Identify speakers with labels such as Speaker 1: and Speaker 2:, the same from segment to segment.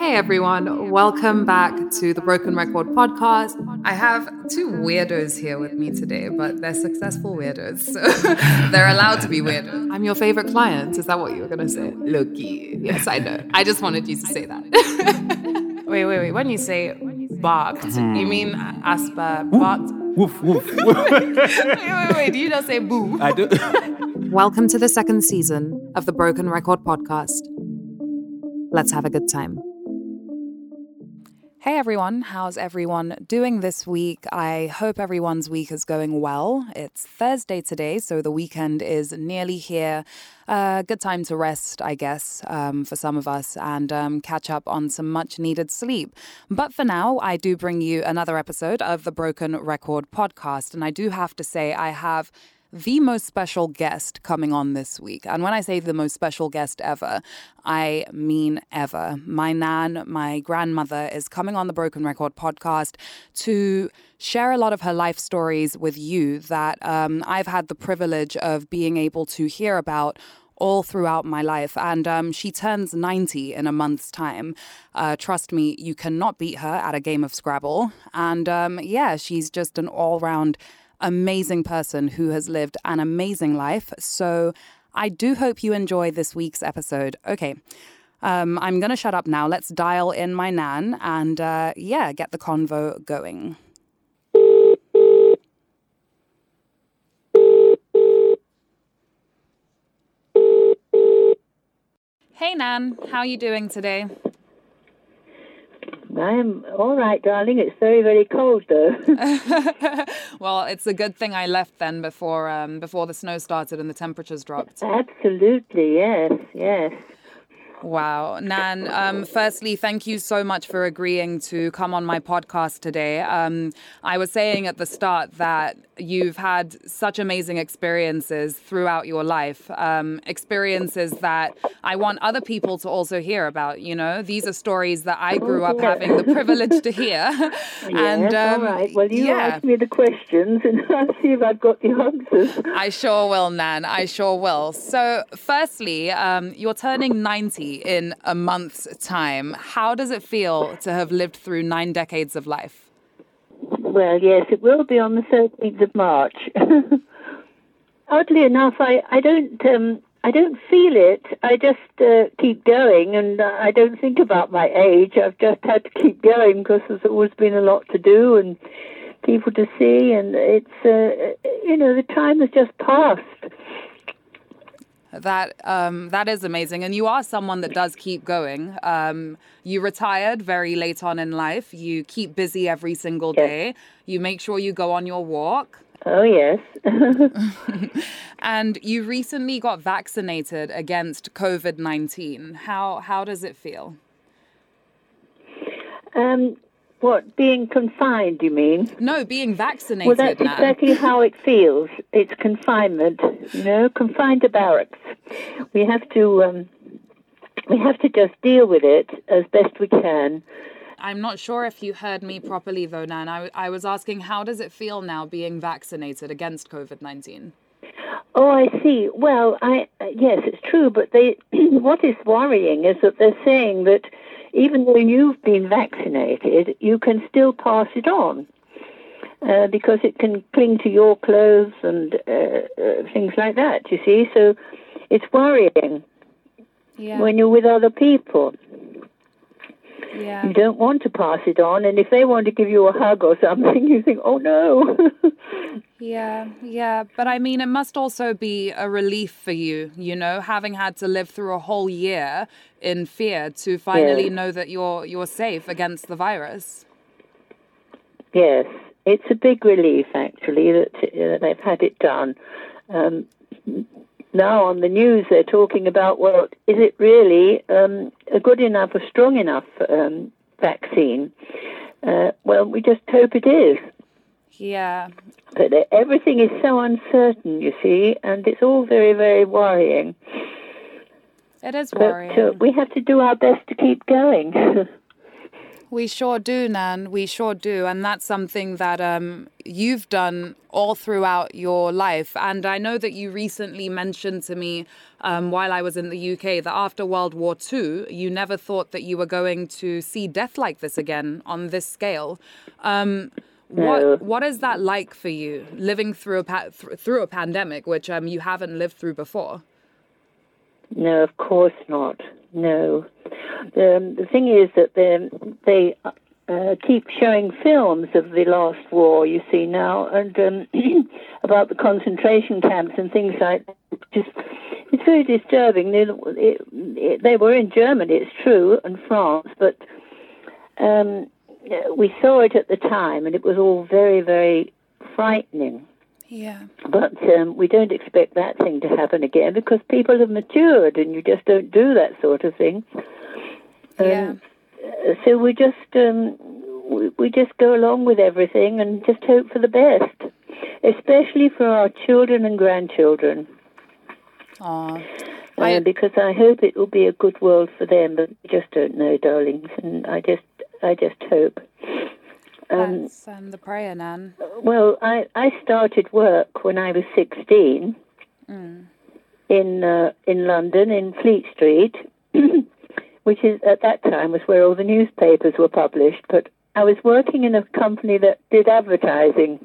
Speaker 1: Hey everyone, welcome back to the Broken Record podcast. I have two weirdos here with me today, but they're successful weirdos, so they're allowed to be weirdos. I'm your favorite client. Is that what you were going to say? Loki. Yes, I know. I just wanted you to say that. wait, wait, wait. When you say barked, you hmm. mean Asper barked?
Speaker 2: Woof, woof.
Speaker 1: wait, wait, wait. Do you not say boo?
Speaker 2: I do.
Speaker 1: Welcome to the second season of the Broken Record podcast. Let's have a good time. Hey everyone, how's everyone doing this week? I hope everyone's week is going well. It's Thursday today, so the weekend is nearly here. Uh, good time to rest, I guess, um, for some of us and um, catch up on some much needed sleep. But for now, I do bring you another episode of the Broken Record podcast, and I do have to say, I have the most special guest coming on this week. And when I say the most special guest ever, I mean ever. My nan, my grandmother, is coming on the Broken Record podcast to share a lot of her life stories with you that um, I've had the privilege of being able to hear about all throughout my life. And um, she turns 90 in a month's time. Uh, trust me, you cannot beat her at a game of Scrabble. And um, yeah, she's just an all round amazing person who has lived an amazing life. So I do hope you enjoy this week's episode. Okay. Um, I'm going to shut up now. Let's dial in my Nan and, uh, yeah, get the convo going. Hey, Nan. How are you doing today?
Speaker 3: I'm all right, darling. It's very, very cold, though.
Speaker 1: well, it's a good thing I left then before um, before the snow started and the temperatures dropped.
Speaker 3: Absolutely, yes, yes.
Speaker 1: Wow. Nan, um, firstly, thank you so much for agreeing to come on my podcast today. Um, I was saying at the start that you've had such amazing experiences throughout your life, um, experiences that I want other people to also hear about. You know, these are stories that I grew up having the privilege to hear.
Speaker 3: and yes, all um, right. Well, you yeah. ask me the questions, and I'll see if I've got the answers.
Speaker 1: I sure will, Nan. I sure will. So, firstly, um, you're turning 90 in a month's time. How does it feel to have lived through nine decades of life?
Speaker 3: Well, yes, it will be on the 13th of March. Oddly enough, I, I don't um, I don't feel it. I just uh, keep going, and I don't think about my age. I've just had to keep going because there's always been a lot to do and people to see, and it's uh, you know the time has just passed.
Speaker 1: That um, that is amazing, and you are someone that does keep going. Um, you retired very late on in life. You keep busy every single day. Yes. You make sure you go on your walk.
Speaker 3: Oh yes.
Speaker 1: and you recently got vaccinated against COVID nineteen. How how does it feel?
Speaker 3: Um, what, being confined, you mean?
Speaker 1: No, being vaccinated.
Speaker 3: Well, that's
Speaker 1: now.
Speaker 3: exactly how it feels. It's confinement, you know, confined to barracks. We have to, um, we have to just deal with it as best we can.
Speaker 1: I'm not sure if you heard me properly, though, Nan. I, I was asking, how does it feel now being vaccinated against COVID 19?
Speaker 3: Oh, I see. Well, I yes, it's true, but they what is worrying is that they're saying that even though you've been vaccinated, you can still pass it on. Uh, because it can cling to your clothes and uh, uh, things like that, you see. So it's worrying yeah. when you're with other people.
Speaker 1: Yeah.
Speaker 3: You don't want to pass it on, and if they want to give you a hug or something, you think, oh no.
Speaker 1: yeah, yeah. But I mean, it must also be a relief for you, you know, having had to live through a whole year in fear to finally yes. know that you're you're safe against the virus.
Speaker 3: Yes, it's a big relief actually that, that they've had it done. Um, now on the news they're talking about well, is it really um, a good enough, a strong enough um, vaccine? Uh, well, we just hope it is.
Speaker 1: Yeah.
Speaker 3: But everything is so uncertain, you see, and it's all very, very worrying.
Speaker 1: It is worrying.
Speaker 3: But uh, we have to do our best to keep going.
Speaker 1: We sure do, Nan. We sure do. And that's something that um, you've done all throughout your life. And I know that you recently mentioned to me um, while I was in the UK that after World War II, you never thought that you were going to see death like this again on this scale. Um, what what is that like for you living through a pa- th- through a pandemic which um, you haven't lived through before?
Speaker 3: No, of course not. No. The, the thing is that they uh, keep showing films of the last war, you see now, and um, about the concentration camps and things like that. Just, it's very disturbing. They, it, it, they were in Germany, it's true, and France, but um, we saw it at the time, and it was all very, very frightening.
Speaker 1: Yeah.
Speaker 3: But um, we don't expect that thing to happen again because people have matured and you just don't do that sort of thing.
Speaker 1: Yeah.
Speaker 3: Um, so we just um, we, we just go along with everything and just hope for the best, especially for our children and grandchildren.
Speaker 1: Aww.
Speaker 3: Uh, I... because I hope it will be a good world for them, but we just don't know, darlings, and I just I just hope.
Speaker 1: Um, That's um, the prayer, Nan.
Speaker 3: Well, I, I started work when I was 16 mm. in uh, in London, in Fleet Street, which is at that time was where all the newspapers were published. But I was working in a company that did advertising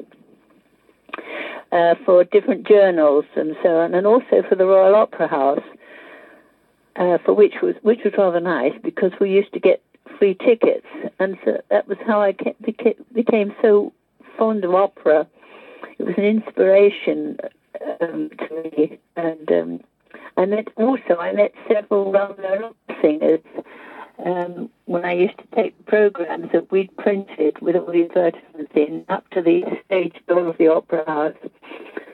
Speaker 3: uh, for different journals and so on, and also for the Royal Opera House, uh, for which was which was rather nice because we used to get free tickets, and so that was how I became so fond of opera. It was an inspiration um, to me, and um, I met also I met several well-known singers um, when I used to take programs that we'd printed with all the advertisements in up to the stage door of the opera house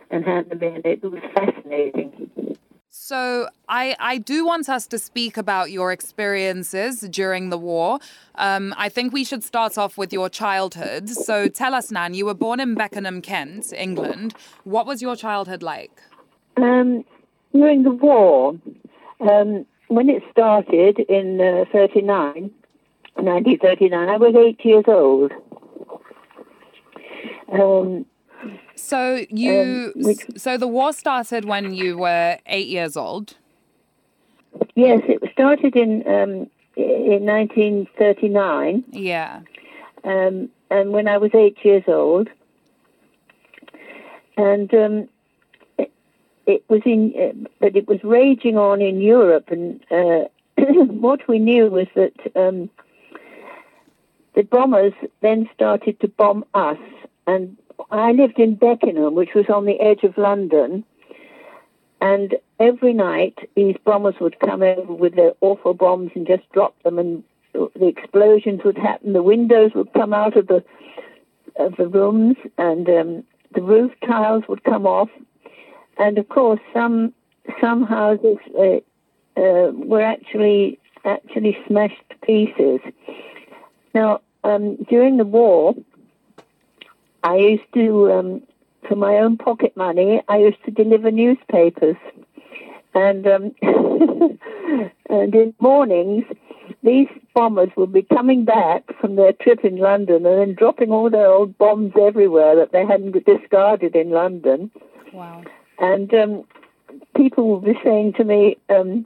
Speaker 3: and hand them in. It was fascinating.
Speaker 1: So I, I do want us to speak about your experiences during the war. Um, I think we should start off with your childhood. So tell us, Nan, you were born in Beckenham, Kent, England. What was your childhood like?
Speaker 3: Um, during the war, um, when it started in uh, 39, 1939, I was eight years old. Um,
Speaker 1: so you, um, which, so the war started when you were eight years old.
Speaker 3: Yes, it started in um, in 1939.
Speaker 1: Yeah.
Speaker 3: Um, and when I was eight years old, and um, it, it, was in, uh, but it was raging on in Europe, and uh, what we knew was that um, the bombers then started to bomb us, and I lived in Beckenham, which was on the edge of London, and every night these bombers would come over with their awful bombs and just drop them, and the explosions would happen. The windows would come out of the of the rooms, and um, the roof tiles would come off, and of course some some houses uh, uh, were actually actually smashed to pieces. Now, um, during the war, I used to, um, for my own pocket money, I used to deliver newspapers. And, um, and in mornings, these bombers would be coming back from their trip in London and then dropping all their old bombs everywhere that they hadn't discarded in London.
Speaker 1: Wow.
Speaker 3: And um, people would be saying to me, um,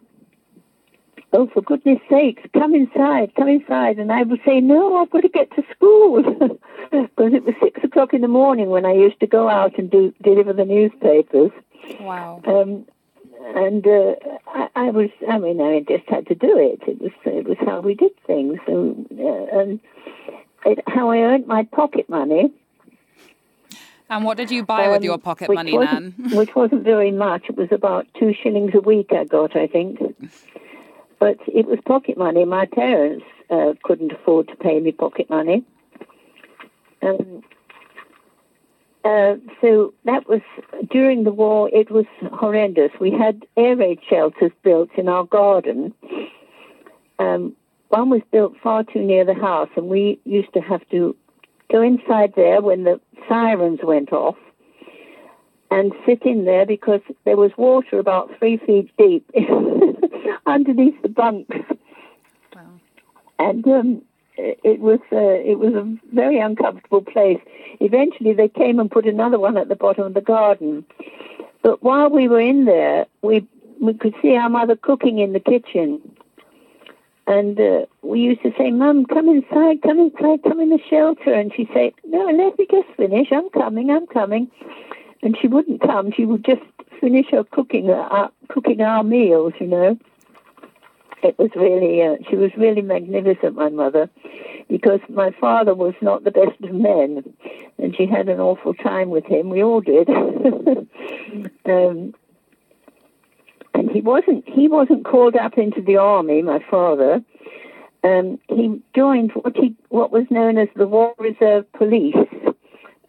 Speaker 3: oh, for goodness sakes, come inside, come inside. And I would say, no, I've got to get to school. Because it was six o'clock in the morning when I used to go out and do deliver the newspapers.
Speaker 1: Wow.
Speaker 3: Um, and uh, I, I, was, I mean, I just had to do it. It was, it was how we did things. And, uh, and it, how I earned my pocket money.
Speaker 1: And what did you buy um, with your pocket money, Nan?
Speaker 3: which wasn't very much. It was about two shillings a week I got, I think. But it was pocket money. My parents uh, couldn't afford to pay me pocket money. Um, uh, so that was during the war. It was horrendous. We had air raid shelters built in our garden. Um, one was built far too near the house, and we used to have to go inside there when the sirens went off and sit in there because there was water about three feet deep underneath the bunks.
Speaker 1: Wow.
Speaker 3: And um, it was uh, it was a very uncomfortable place. Eventually, they came and put another one at the bottom of the garden. But while we were in there, we we could see our mother cooking in the kitchen, and uh, we used to say, "Mum, come inside, come inside, come in the shelter." And she'd say, "No, let me just finish. I'm coming, I'm coming." And she wouldn't come. She would just finish her cooking, uh, cooking our meals, you know it was really, uh, she was really magnificent, my mother, because my father was not the best of men, and she had an awful time with him. We all did. um, and he wasn't he wasn't called up into the army, my father. Um, he joined what he what was known as the War Reserve Police,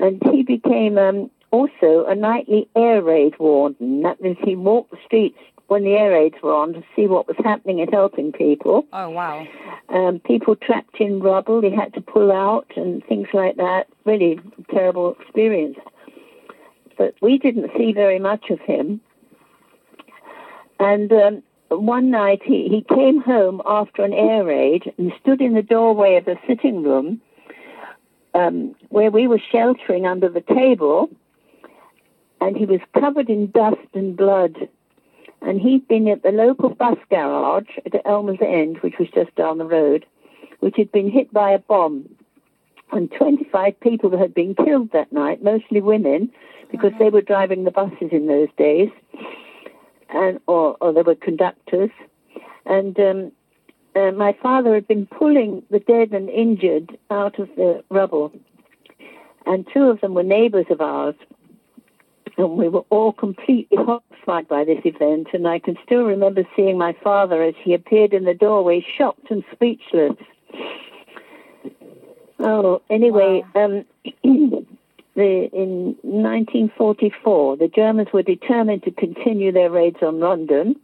Speaker 3: and he became um, also a nightly air raid warden. That means he walked the streets when the air raids were on to see what was happening and helping people.
Speaker 1: Oh, wow.
Speaker 3: Um, people trapped in rubble, he had to pull out and things like that. Really terrible experience. But we didn't see very much of him. And um, one night he, he came home after an air raid and stood in the doorway of the sitting room um, where we were sheltering under the table. And he was covered in dust and blood and he'd been at the local bus garage at Elmers End, which was just down the road, which had been hit by a bomb. And 25 people had been killed that night, mostly women, because they were driving the buses in those days, and or, or they were conductors. And um, uh, my father had been pulling the dead and injured out of the rubble. And two of them were neighbors of ours and we were all completely horrified by this event. And I can still remember seeing my father as he appeared in the doorway, shocked and speechless. Oh, anyway, wow. um, the, in 1944, the Germans were determined to continue their raids on London,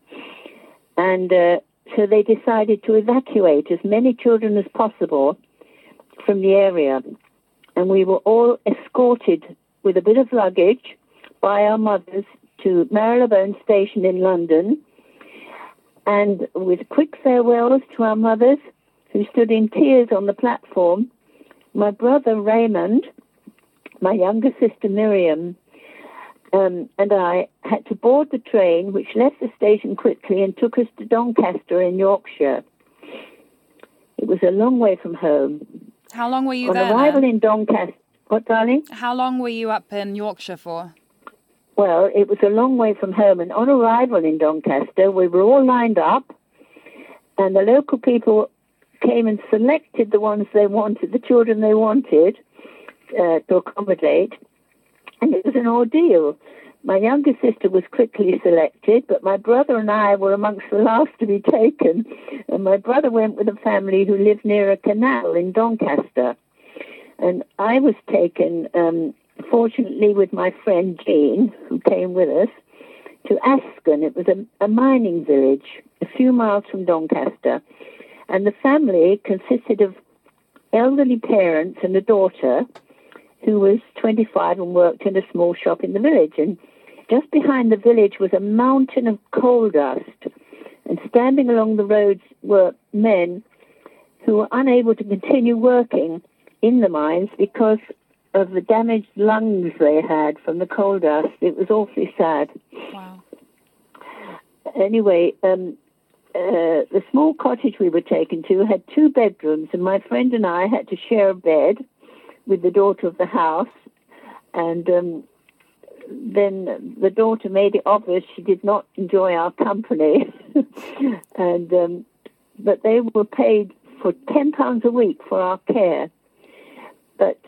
Speaker 3: and uh, so they decided to evacuate as many children as possible from the area. And we were all escorted with a bit of luggage by our mothers to Marylebone Station in London, and with quick farewells to our mothers, who stood in tears on the platform, my brother Raymond, my younger sister Miriam, um, and I had to board the train, which left the station quickly and took us to Doncaster in Yorkshire. It was a long way from home.
Speaker 1: How long were you
Speaker 3: On
Speaker 1: there?
Speaker 3: On arrival in Doncaster, what, darling?
Speaker 1: How long were you up in Yorkshire for?
Speaker 3: Well, it was a long way from home, and on arrival in Doncaster, we were all lined up, and the local people came and selected the ones they wanted, the children they wanted uh, to accommodate, and it was an ordeal. My younger sister was quickly selected, but my brother and I were amongst the last to be taken. And my brother went with a family who lived near a canal in Doncaster. And I was taken um, fortunately with my friend Jean, who came with us, to Askern. It was a, a mining village a few miles from Doncaster. And the family consisted of elderly parents and a daughter who was 25 and worked in a small shop in the village. And just behind the village was a mountain of coal dust. And standing along the roads were men who were unable to continue working in the mines because of the damaged lungs they had from the coal dust. It was awfully sad.
Speaker 1: Wow.
Speaker 3: Anyway, um, uh, the small cottage we were taken to had two bedrooms, and my friend and I had to share a bed with the daughter of the house. And um, then the daughter made it obvious she did not enjoy our company, and um, but they were paid for ten pounds a week for our care. But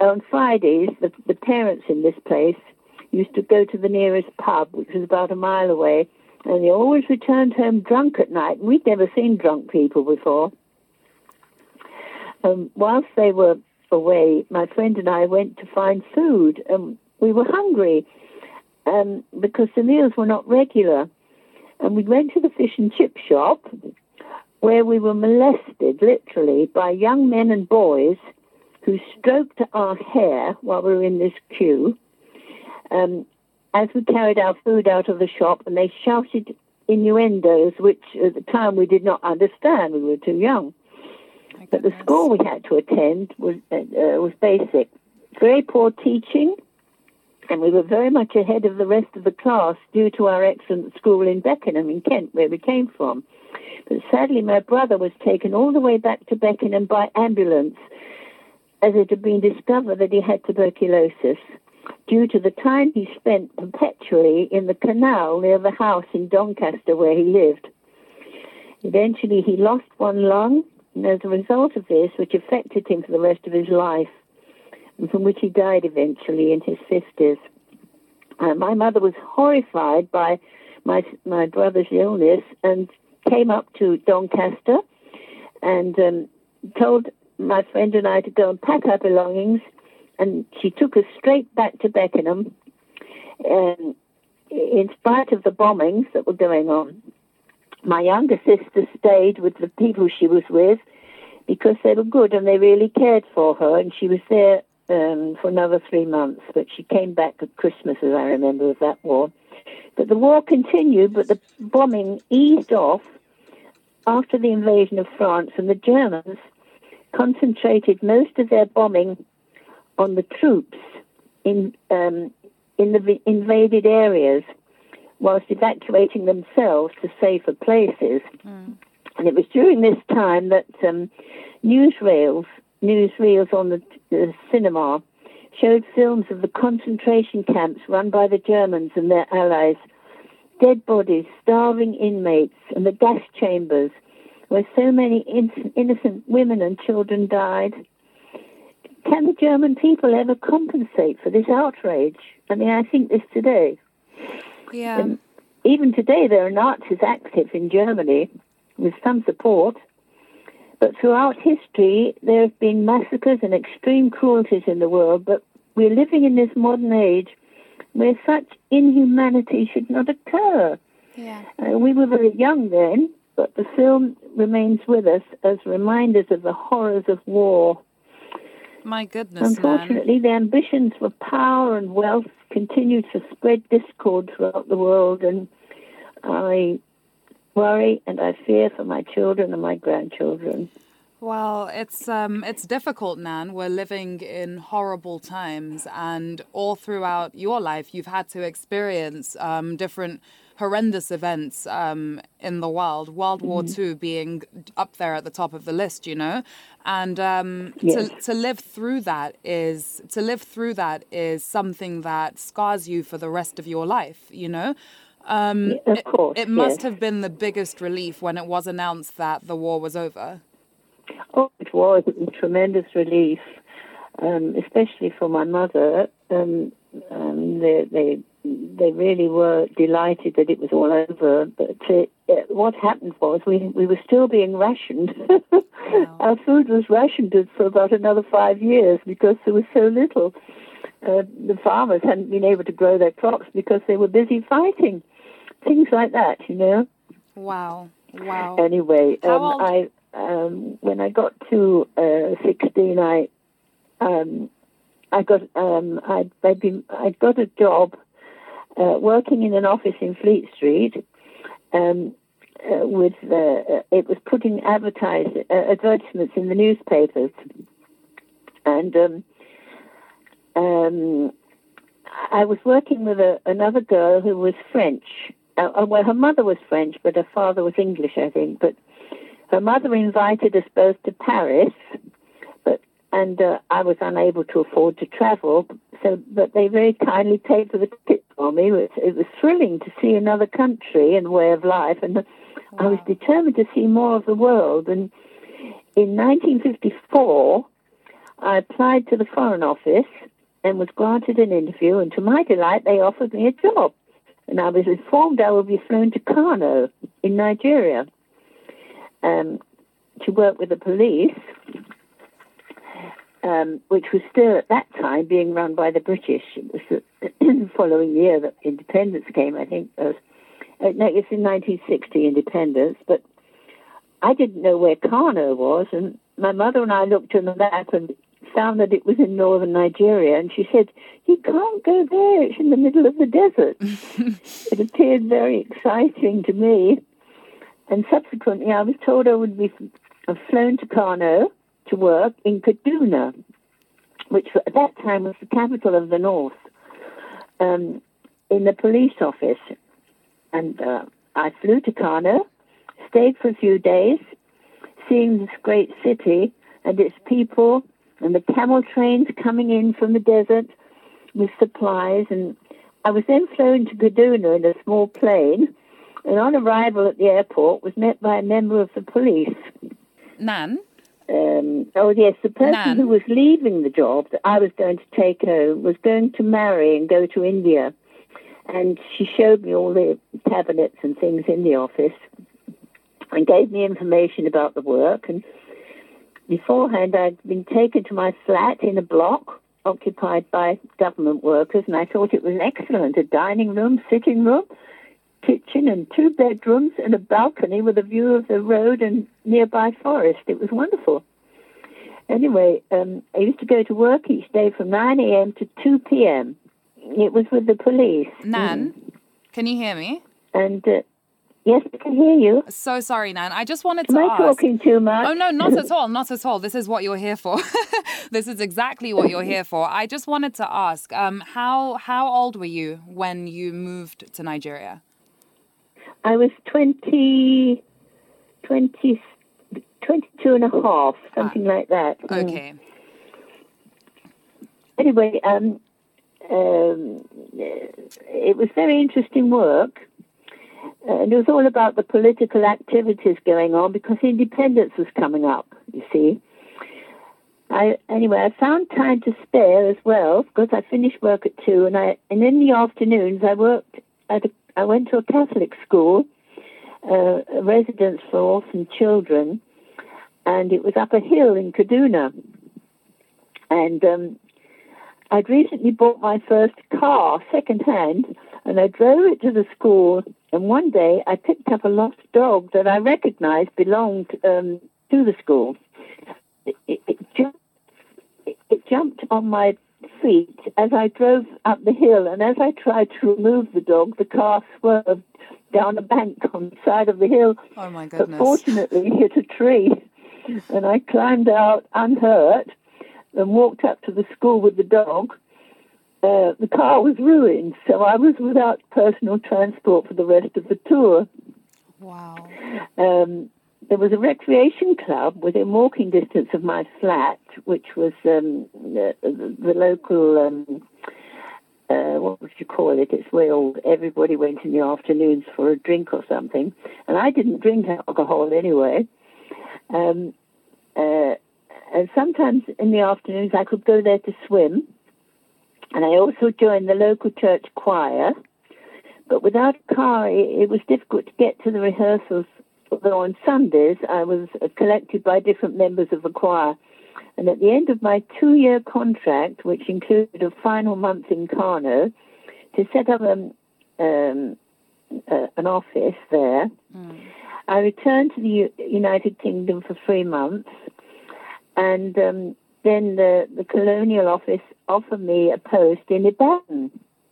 Speaker 3: on Fridays, the, the parents in this place used to go to the nearest pub, which was about a mile away, and they always returned home drunk at night. We'd never seen drunk people before. Um, whilst they were away, my friend and I went to find food. and we were hungry um, because the meals were not regular. And we went to the fish and chip shop where we were molested, literally, by young men and boys who stroked our hair while we were in this queue um, as we carried our food out of the shop, and they shouted innuendos, which at the time we did not understand. We were too young. But the school we had to attend was uh, was basic, very poor teaching, and we were very much ahead of the rest of the class due to our excellent school in Beckenham in Kent, where we came from. But sadly, my brother was taken all the way back to Beckenham by ambulance, as it had been discovered that he had tuberculosis due to the time he spent perpetually in the canal near the house in Doncaster where he lived. Eventually, he lost one lung, and as a result of this, which affected him for the rest of his life, and from which he died eventually in his 50s. Uh, my mother was horrified by my my brother's illness and came up to Doncaster and um, told my friend and I to go and pack our belongings and she took us straight back to Beckenham, and in spite of the bombings that were going on. My younger sister stayed with the people she was with because they were good and they really cared for her, and she was there um, for another three months. But she came back at Christmas, as I remember, of that war. But the war continued, but the bombing eased off after the invasion of France, and the Germans concentrated most of their bombing on the troops in um, in the invaded areas, whilst evacuating themselves to safer places. Mm. And it was during this time that um, newsreels, newsreels on the, the cinema, showed films of the concentration camps run by the Germans and their allies, dead bodies, starving inmates, and the gas chambers where so many in- innocent women and children died can the German people ever compensate for this outrage? I mean, I think this today.
Speaker 1: Yeah.
Speaker 3: Even today, there are Nazis active in Germany with some support. But throughout history, there have been massacres and extreme cruelties in the world. But we're living in this modern age where such inhumanity should not occur.
Speaker 1: Yeah. Uh,
Speaker 3: we were very young then, but the film remains with us as reminders of the horrors of war
Speaker 1: my goodness.
Speaker 3: Unfortunately,
Speaker 1: man.
Speaker 3: the ambitions for power and wealth continue to spread discord throughout the world, and I worry and I fear for my children and my grandchildren.
Speaker 1: Well, it's um, it's difficult, Nan. We're living in horrible times, and all throughout your life, you've had to experience um, different horrendous events um, in the world, World War mm-hmm. II being up there at the top of the list, you know, and um, yes. to to live through that is to live through that is something that scars you for the rest of your life, you know.
Speaker 3: Um, yeah, of course,
Speaker 1: it, it must yes. have been the biggest relief when it was announced that the war was over.
Speaker 3: Oh, it was. Was tremendous relief, um, especially for my mother. Um, um, they, they they really were delighted that it was all over. But uh, what happened was we we were still being rationed. wow. Our food was rationed for about another five years because there was so little. Uh, the farmers hadn't been able to grow their crops because they were busy fighting. Things like that, you know.
Speaker 1: Wow. Wow.
Speaker 3: Anyway, um, I um, when I got to uh, sixteen, I um, I got um, I'd, I'd been I'd got a job uh, working in an office in Fleet Street. Um, uh, with uh, it was putting advertise uh, advertisements in the newspapers, and um, um, I was working with a, another girl who was French. Uh, well, her mother was French, but her father was English, I think. But her mother invited us both to Paris, and uh, I was unable to afford to travel. So, but they very kindly paid for the ticket for me. It was, it was thrilling to see another country and way of life, and wow. I was determined to see more of the world. And in 1954, I applied to the Foreign Office and was granted an interview. And to my delight, they offered me a job. And I was informed I would be flown to Kano in Nigeria um, to work with the police, um, which was still at that time being run by the British. It was the following year that independence came, I think. It was, uh, no, it's in 1960 independence, but I didn't know where Kano was, and my mother and I looked on the map and found that it was in northern Nigeria, and she said, "You can't go there; it's in the middle of the desert." it appeared very exciting to me, and subsequently, I was told I would be flown to Kano to work in Kaduna, which at that time was the capital of the north, um, in the police office. And uh, I flew to Kano, stayed for a few days, seeing this great city and its people, and the camel trains coming in from the desert with supplies. And I was then flown to Kaduna in a small plane, and on arrival at the airport was met by a member of the police.
Speaker 1: Nan?
Speaker 3: Um, oh yes, the person
Speaker 1: Nan.
Speaker 3: who was leaving the job that I was going to take home was going to marry and go to India, and she showed me all the cabinets and things in the office, and gave me information about the work. And beforehand, I'd been taken to my flat in a block occupied by government workers, and I thought it was excellent a dining room, sitting room, kitchen, and two bedrooms, and a balcony with a view of the road and nearby forest. It was wonderful. Anyway, um, I used to go to work each day from 9 a.m. to 2 p.m. It was with the police.
Speaker 1: Nan? Can you hear me?
Speaker 3: And uh, yes, I can hear you.
Speaker 1: So sorry, Nan. I just wanted
Speaker 3: Am
Speaker 1: to Am
Speaker 3: I
Speaker 1: ask.
Speaker 3: talking too much?
Speaker 1: Oh no, not at all, not at all. This is what you're here for. this is exactly what you're here for. I just wanted to ask, um, how how old were you when you moved to Nigeria?
Speaker 3: I was 20, 20, 22 and a half, something like that. Mm.
Speaker 1: Okay.
Speaker 3: Anyway, um, um, it was very interesting work. And it was all about the political activities going on because independence was coming up, you see. I, anyway, I found time to spare as well because I finished work at two, and I and in the afternoons I worked at a, I went to a Catholic school, uh, a residence for orphan children, and it was up a hill in Kaduna. And um, I'd recently bought my first car, second hand, and I drove it to the school. And one day I picked up a lost dog that I recognized belonged um, to the school. It, it, it, it jumped on my feet as I drove up the hill, and as I tried to remove the dog, the car swerved down a bank on the side of the hill.
Speaker 1: Oh my
Speaker 3: But
Speaker 1: goodness.
Speaker 3: fortunately, hit a tree, and I climbed out unhurt and walked up to the school with the dog. Uh, the car was ruined, so I was without personal transport for the rest of the tour.
Speaker 1: Wow.
Speaker 3: Um, there was a recreation club within walking distance of my flat, which was um, the, the local. Um, uh, what would you call it? It's where all, everybody went in the afternoons for a drink or something, and I didn't drink alcohol anyway. Um, uh, and sometimes in the afternoons I could go there to swim, and I also joined the local church choir. But without a car, it, it was difficult to get to the rehearsals. Although on Sundays I was collected by different members of the choir. And at the end of my two year contract, which included a final month in Kano, to set up um, um, uh, an office there, I returned to the U- United Kingdom for three months. And um, then the, the colonial office offered me a post in Ibadan,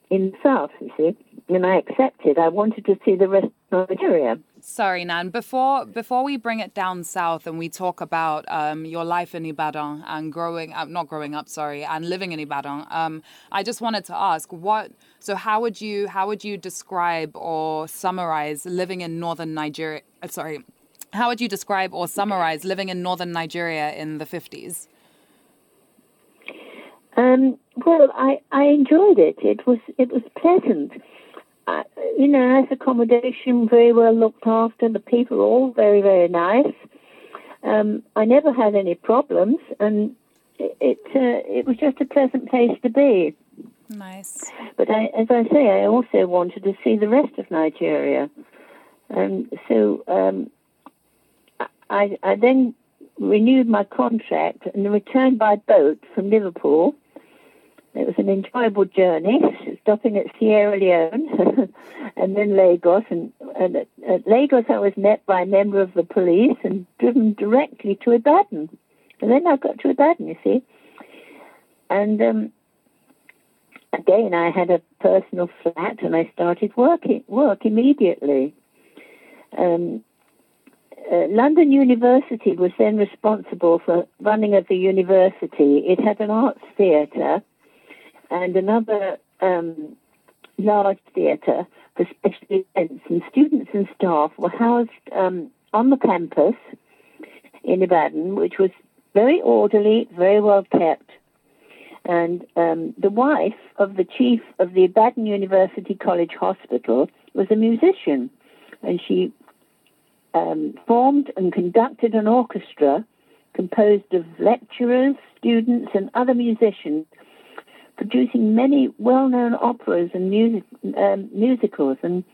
Speaker 3: in the south, you see. And I accepted. I wanted to see the rest of Nigeria.
Speaker 1: Sorry, Nan. Before before we bring it down south and we talk about um, your life in Ibadan and growing up, not growing up, sorry, and living in Ibadan, um, I just wanted to ask what. So how would you how would you describe or summarize living in northern Nigeria? uh, Sorry, how would you describe or summarize living in northern Nigeria in the fifties?
Speaker 3: Um, well, I, I enjoyed it. It was it was pleasant. Uh, you know, nice accommodation, very well looked after. The people were all very very nice. Um, I never had any problems, and it it, uh, it was just a pleasant place to be.
Speaker 1: Nice.
Speaker 3: But I, as I say, I also wanted to see the rest of Nigeria, and so um, I, I then renewed my contract and returned by boat from Liverpool. It was an enjoyable journey, stopping at Sierra Leone and then Lagos. And, and at, at Lagos, I was met by a member of the police and driven directly to Ibadan. And then I got to Ibadan, you see. And um, again, I had a personal flat and I started working work immediately. Um, uh, London University was then responsible for running of the university. It had an arts theatre and another um, large theatre for special events, and students and staff were housed um, on the campus in Ibadan, which was very orderly, very well kept. And um, the wife of the chief of the Ibadan University College Hospital was a musician, and she um, formed and conducted an orchestra composed of lecturers, students, and other musicians, producing many well-known operas and music, um, musicals. And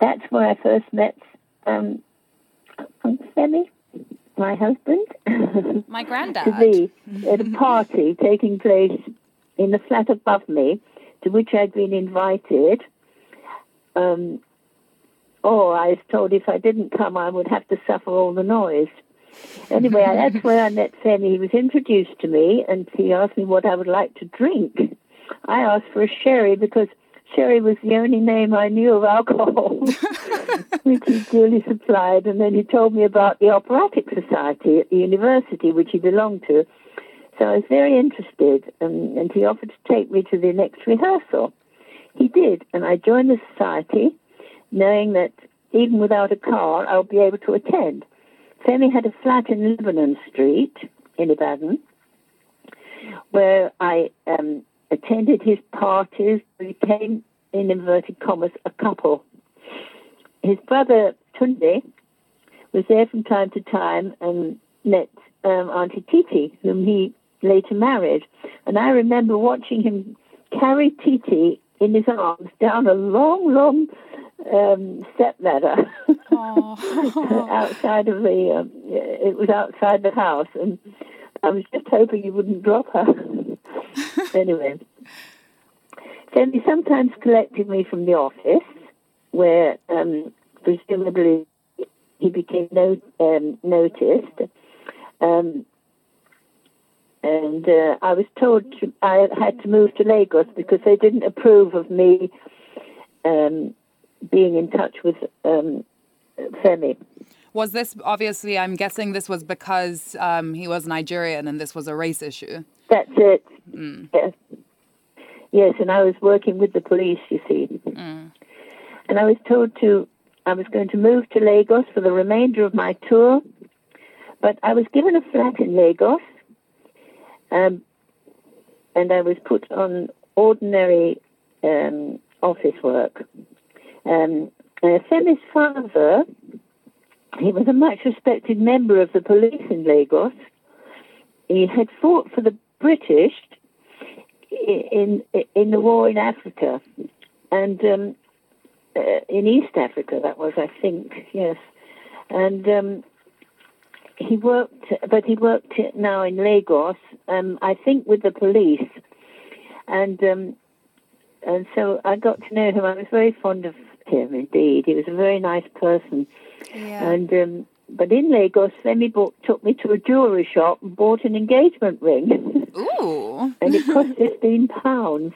Speaker 3: that's where I first met um, Femi, my husband.
Speaker 1: My granddad.
Speaker 3: to be at a party taking place in the flat above me, to which I'd been invited. Um, oh, I was told if I didn't come, I would have to suffer all the noise. Anyway, that's where I met Femi. He was introduced to me, and he asked me what I would like to drink. I asked for a sherry because sherry was the only name I knew of alcohol, which he duly supplied. And then he told me about the Operatic Society at the university, which he belonged to. So I was very interested, and, and he offered to take me to the next rehearsal. He did, and I joined the society, knowing that even without a car, I'll be able to attend. Femi had a flat in Lebanon Street in Ibadan, where I um, attended his parties, We became, in inverted commas, a couple. His brother, Tunde, was there from time to time and met um, Auntie Titi, whom he later married. And I remember watching him carry Titi in his arms down a long, long um, step ladder outside of the. Um, it was outside the house, and I was just hoping he wouldn't drop her. anyway, Femi sometimes collected me from the office, where um, presumably he became no, um, noticed. Um, and uh, I was told to, I had to move to Lagos because they didn't approve of me um, being in touch with um, Femi.
Speaker 1: Was this obviously? I'm guessing this was because um, he was Nigerian and this was a race issue.
Speaker 3: That's it. Yes. Yes, and I was working with the police, you see. And I was told to, I was going to move to Lagos for the remainder of my tour, but I was given a flat in Lagos, um, and I was put on ordinary um, office work. Um, uh, Femi's father, he was a much respected member of the police in Lagos. He had fought for the British in in the war in Africa, and um, uh, in East Africa that was, I think, yes. And um, he worked, but he worked now in Lagos. Um, I think with the police, and um, and so I got to know him. I was very fond of him indeed. He was a very nice person,
Speaker 1: Yeah.
Speaker 3: and um, but in Lagos, Femi bought, took me to a jewelry shop and bought an engagement ring.
Speaker 1: Ooh.
Speaker 3: and it cost fifteen pounds,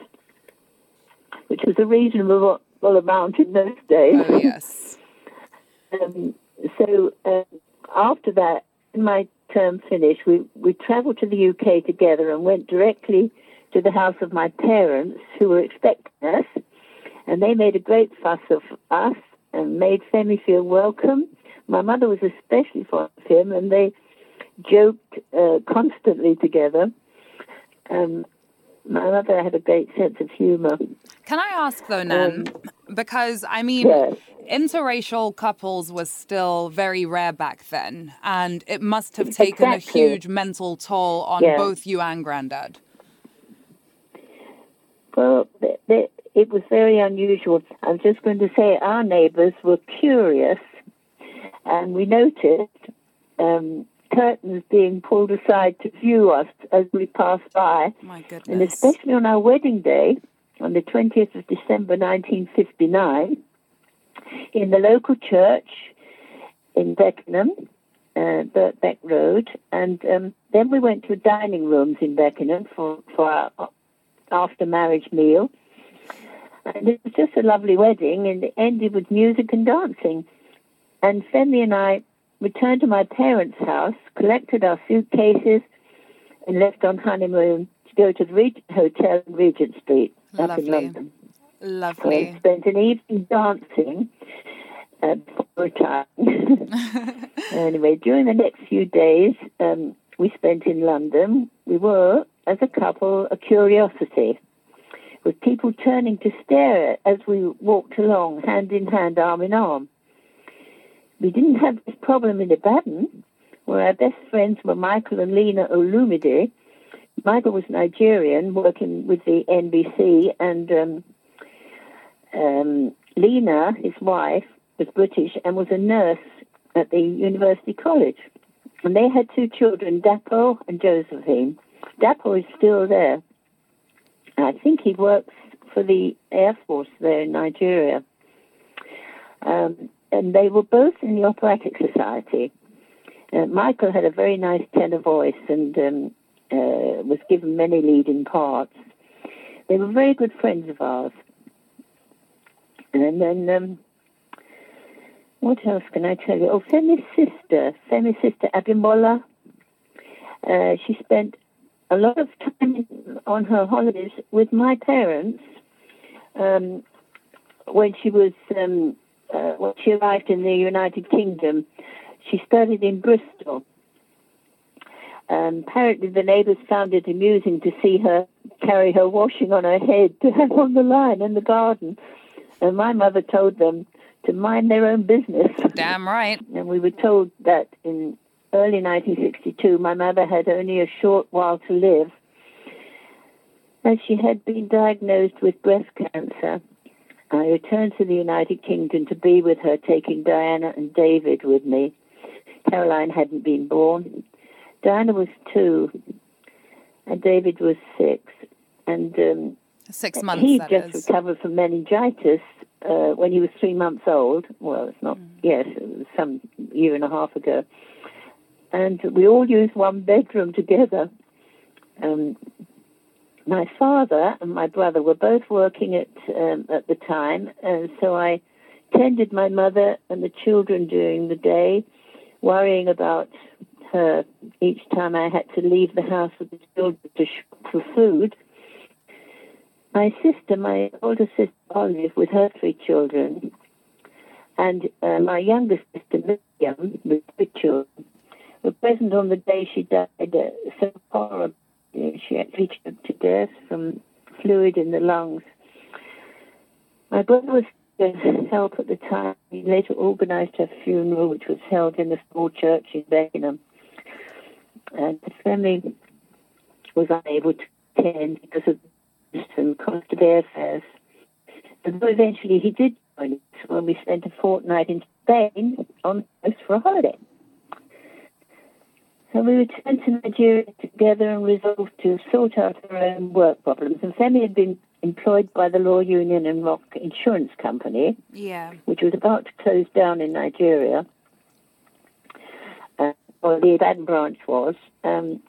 Speaker 3: which was a reasonable amount in those days.
Speaker 1: Oh, yes.
Speaker 3: Um, so um, after that, my term finished, we we travelled to the UK together and went directly to the house of my parents, who were expecting us, and they made a great fuss of us and made Femi feel welcome. My mother was especially fond of him, and they joked uh, constantly together. Um, my mother had a great sense of humour.
Speaker 1: Can I ask though, Nan? because I mean,
Speaker 3: Yes.
Speaker 1: interracial couples was still very rare back then, and it must have taken
Speaker 3: Exactly.
Speaker 1: a huge mental toll on
Speaker 3: Yeah.
Speaker 1: both you and Granddad.
Speaker 3: Well, th- th- it was very unusual. I'm just going to say our neighbours were curious, and we noticed um, curtains being pulled aside to view us as we passed by,
Speaker 1: My
Speaker 3: and especially on our wedding day, on the 20th of December 1959, in the local church in Beckenham, uh, Birkbeck Road, and um, then we went to dining rooms in Beckenham for, for our after marriage meal. And it was just a lovely wedding, and it ended with music and dancing. and Femi and I returned to my parents' house, collected our suitcases, and left on honeymoon to go to the Reg- hotel in Regent Street up
Speaker 1: Lovely.
Speaker 3: in London. So I
Speaker 1: Lovely.
Speaker 3: spent an evening dancing uh, before retiring. anyway, during the next few days, um, we spent in London. We were, as a couple, a curiosity, with people turning to stare as we walked along, hand in hand, arm in arm. We didn't have this problem in Ibadan, where our best friends were Michael and Lena Olumide. Michael was Nigerian, working with the NBC, and um, um, Lena, his wife, was British and was a nurse at the University College. And they had two children, Dapo and Josephine. Dapo is still there. I think he works for the Air Force there in Nigeria. Um, and they were both in the Operatic Society. Uh, Michael had a very nice tenor voice and um, uh, was given many leading parts. They were very good friends of ours. And then, um, what else can I tell you? Oh, Femi's sister, Femi's sister, Abimbola, uh, she spent a lot of time on her holidays with my parents um, when she was um, uh, when she arrived in the United Kingdom. She studied in Bristol. Um, apparently, the neighbours found it amusing to see her carry her washing on her head to have on the line in the garden. And my mother told them to mind their own business.
Speaker 1: Damn right.
Speaker 3: And we were told that in early 1962, my mother had only a short while to live, as she had been diagnosed with breast cancer. I returned to the United Kingdom to be with her, taking Diana and David with me. Caroline hadn't been born. Diana was two, and David was six. And um,
Speaker 1: Six months,
Speaker 3: he just
Speaker 1: is.
Speaker 3: recovered from meningitis uh, when he was three months old. Well, it's not, yes, it was some year and a half ago. And we all used one bedroom together. Um, my father and my brother were both working at um, at the time, and so I tended my mother and the children during the day, worrying about her each time I had to leave the house with the children to for food. My sister, my older sister Olive, with her three children, and uh, my younger sister Miriam, with three children, were present on the day she died. Uh, so horrible. She actually choked to death from fluid in the lungs. My brother was to help at the time. He later organised her funeral, which was held in a small church in Beckenham. And the family was unable to attend because of and cost of airfares. Although eventually he did join us when we spent a fortnight in Spain on the coast for a holiday. So we returned to Nigeria together and resolved to sort out our own work problems. And Femi had been employed by the Law Union and Rock Insurance Company,
Speaker 1: Yeah.
Speaker 3: which was about to close down in Nigeria, uh, or the Ibadan branch was. Um,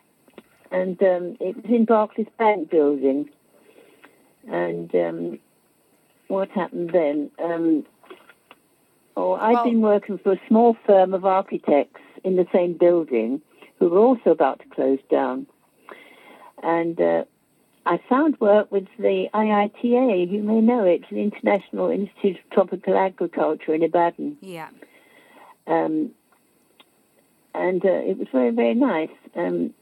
Speaker 3: and um, it was in Barclays Bank building. And um, what happened then? Um, oh, i had
Speaker 1: Well-
Speaker 3: been working for a small firm of architects in the same building who were also about to close down. And uh, I found work with the IITA, you may know it, the International Institute of Tropical Agriculture in Ibadan.
Speaker 1: Yeah.
Speaker 3: Um, and uh, it was very, very nice. Um,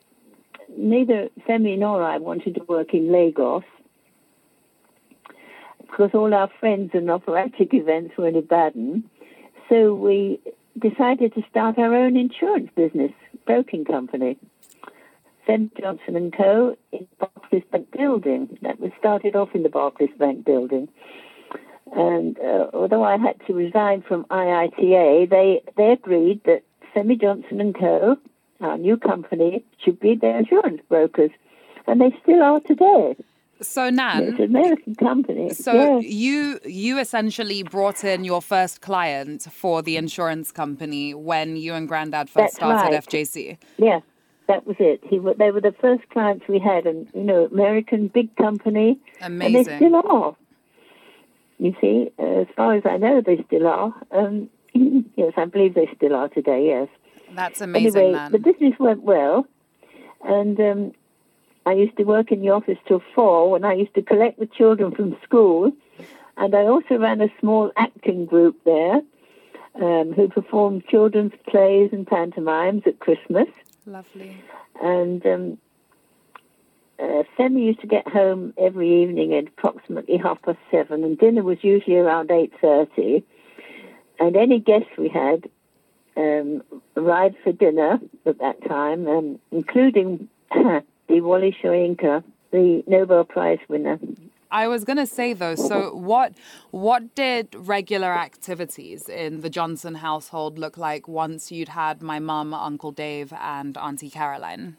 Speaker 3: neither Femi nor I wanted to work in Lagos because all our friends and operatic events were in Ibadan. So we decided to start our own insurance business, broking company. Femi Johnson and Co. in Barclays Bank building. That was started off in the Barclays Bank building. And uh, although I had to resign from IITA, they, they agreed that Femi Johnson and Co., our new company, should be their insurance brokers. And they still are today.
Speaker 1: So
Speaker 3: It's
Speaker 1: Nan,
Speaker 3: an American company.
Speaker 1: so
Speaker 3: yeah.
Speaker 1: you you essentially brought in your first client for the insurance company when you and Granddad first
Speaker 3: That's
Speaker 1: started
Speaker 3: right.
Speaker 1: FJC.
Speaker 3: Yeah, that was it. He, they were the first clients we had, and you know, American big company, and they
Speaker 1: Amazing.
Speaker 3: still are. You see, as far as I know, they still are. Um, yes, I believe they still are today. Yes.
Speaker 1: That's amazing,
Speaker 3: anyway,
Speaker 1: man.
Speaker 3: the business went well, and um, I used to work in the office till four when I used to collect the children from school, and I also ran a small acting group there um, who performed children's plays and pantomimes at Christmas.
Speaker 1: Lovely.
Speaker 3: And um, uh, Femi used to get home every evening at approximately half past seven, and dinner was usually around eight thirty. And any guests we had um, arrived for dinner at that time, um, including the Wole Soyinka, the Nobel Prize winner.
Speaker 1: I was gonna say though. So what what did regular activities in the Johnson household look like once you'd had my mum, Uncle Dave, and Auntie Caroline?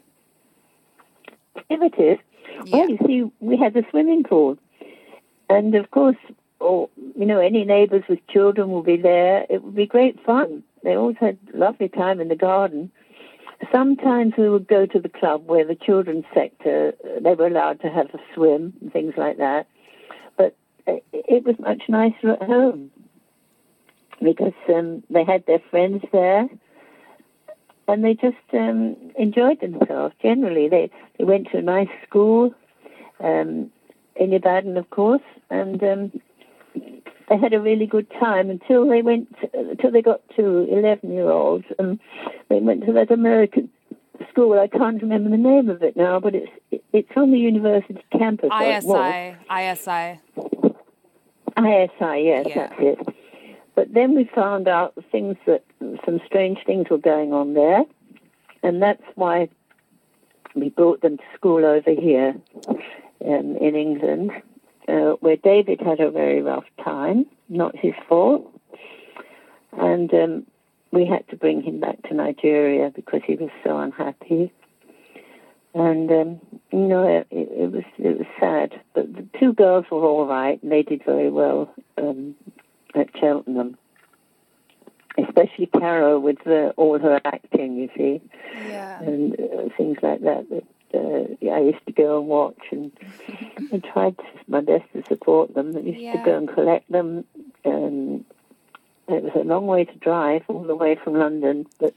Speaker 3: Activities.
Speaker 1: Yeah.
Speaker 3: Well, you see, we had the swimming pool, and of course, or you know, any neighbours with children will be there. It would be great fun. They always had lovely time in the garden. Sometimes we would go to the club where the children's sector they were allowed to have a swim and things like that. But it was much nicer at home because um, they had their friends there and they just um, enjoyed themselves. Generally, they they went to a nice school um, in Ibadan, of course, and um, they had a really good time until they went until they got to eleven year olds and they went to that American school. I can't remember the name of it now, but it's it's on the university campus. or it was.
Speaker 1: ISI, ISI.
Speaker 3: ISI, yes,
Speaker 1: Yeah.
Speaker 3: that's it. But then we found out things that some strange things were going on there, and that's why we brought them to school over here um, in England, uh, where David had a very rough time, not his fault, and um, we had to bring him back to Nigeria because he was so unhappy. And um, you know, it, it was it was sad, but the two girls were all right, and they did very well um, at Cheltenham. Especially Caro with uh, all her acting, you see,
Speaker 1: Yeah.
Speaker 3: and uh, things like that. That uh, yeah, I used to go and watch, and I tried my best to support them. I used to go and collect them. Um, it was a long way to drive, all the way from London, but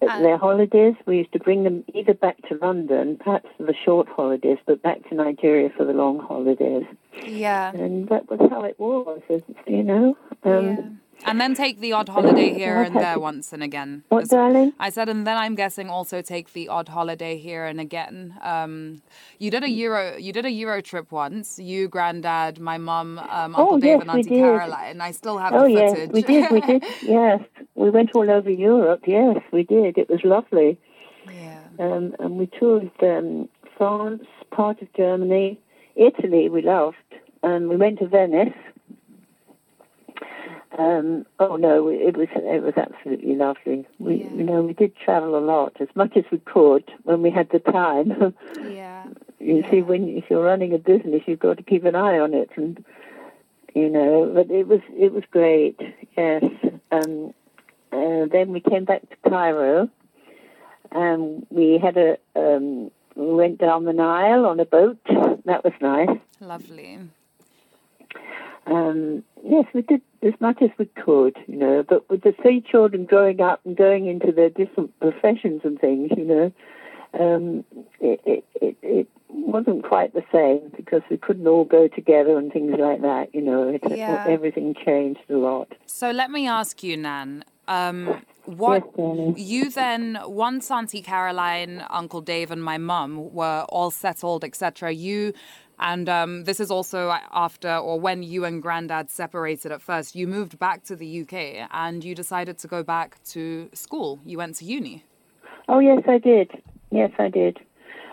Speaker 3: at
Speaker 1: And-
Speaker 3: their holidays, we used to bring them either back to London, perhaps for the short holidays, but back to Nigeria for the long holidays.
Speaker 1: Yeah.
Speaker 3: And that was how it was, you know. Um,
Speaker 1: yeah. And then take the odd holiday here and there once and again.
Speaker 3: What, darling?
Speaker 1: I said, and then I'm guessing also take the odd holiday here and again. Um, you did a Euro, you did a Euro trip once. You, Granddad, my mum, um, Uncle
Speaker 3: Oh,
Speaker 1: Dave,
Speaker 3: yes,
Speaker 1: and
Speaker 3: we
Speaker 1: Auntie
Speaker 3: did.
Speaker 1: Caroline. I still have
Speaker 3: Oh,
Speaker 1: the
Speaker 3: yes,
Speaker 1: footage.
Speaker 3: we did, we did, yes. We went all over Europe, yes, we did. It was lovely.
Speaker 1: yeah.
Speaker 3: Um, and we toured um, France, part of Germany, Italy. We loved, and we went to Venice. Um, oh no, it was it was absolutely lovely. We
Speaker 1: Yeah.
Speaker 3: you know we did travel a lot as much as we could when we had the time.
Speaker 1: Yeah.
Speaker 3: you see, when if you're running a business, you've got to keep an eye on it, and you know. But it was it was great. Yes. Um, uh, then we came back to Cairo, and we had a um, we went down the Nile on a boat. That was nice.
Speaker 1: Lovely.
Speaker 3: Um, yes, we did as much as we could, you know. But with the three children growing up and going into their different professions and things, you know, um, it, it, it, it wasn't quite the same because we couldn't all go together and things like that. You know, it,
Speaker 1: Yeah.
Speaker 3: everything changed a lot.
Speaker 1: So let me ask you, Nan. Um, what
Speaker 3: Yes,
Speaker 1: you then once Auntie Caroline, Uncle Dave, and my mum were all settled, etc. You and um, this is also after or when you and Granddad separated at first. You moved back to the UK and you decided to go back to school. You went to uni.
Speaker 3: Oh yes, I did. Yes, I did.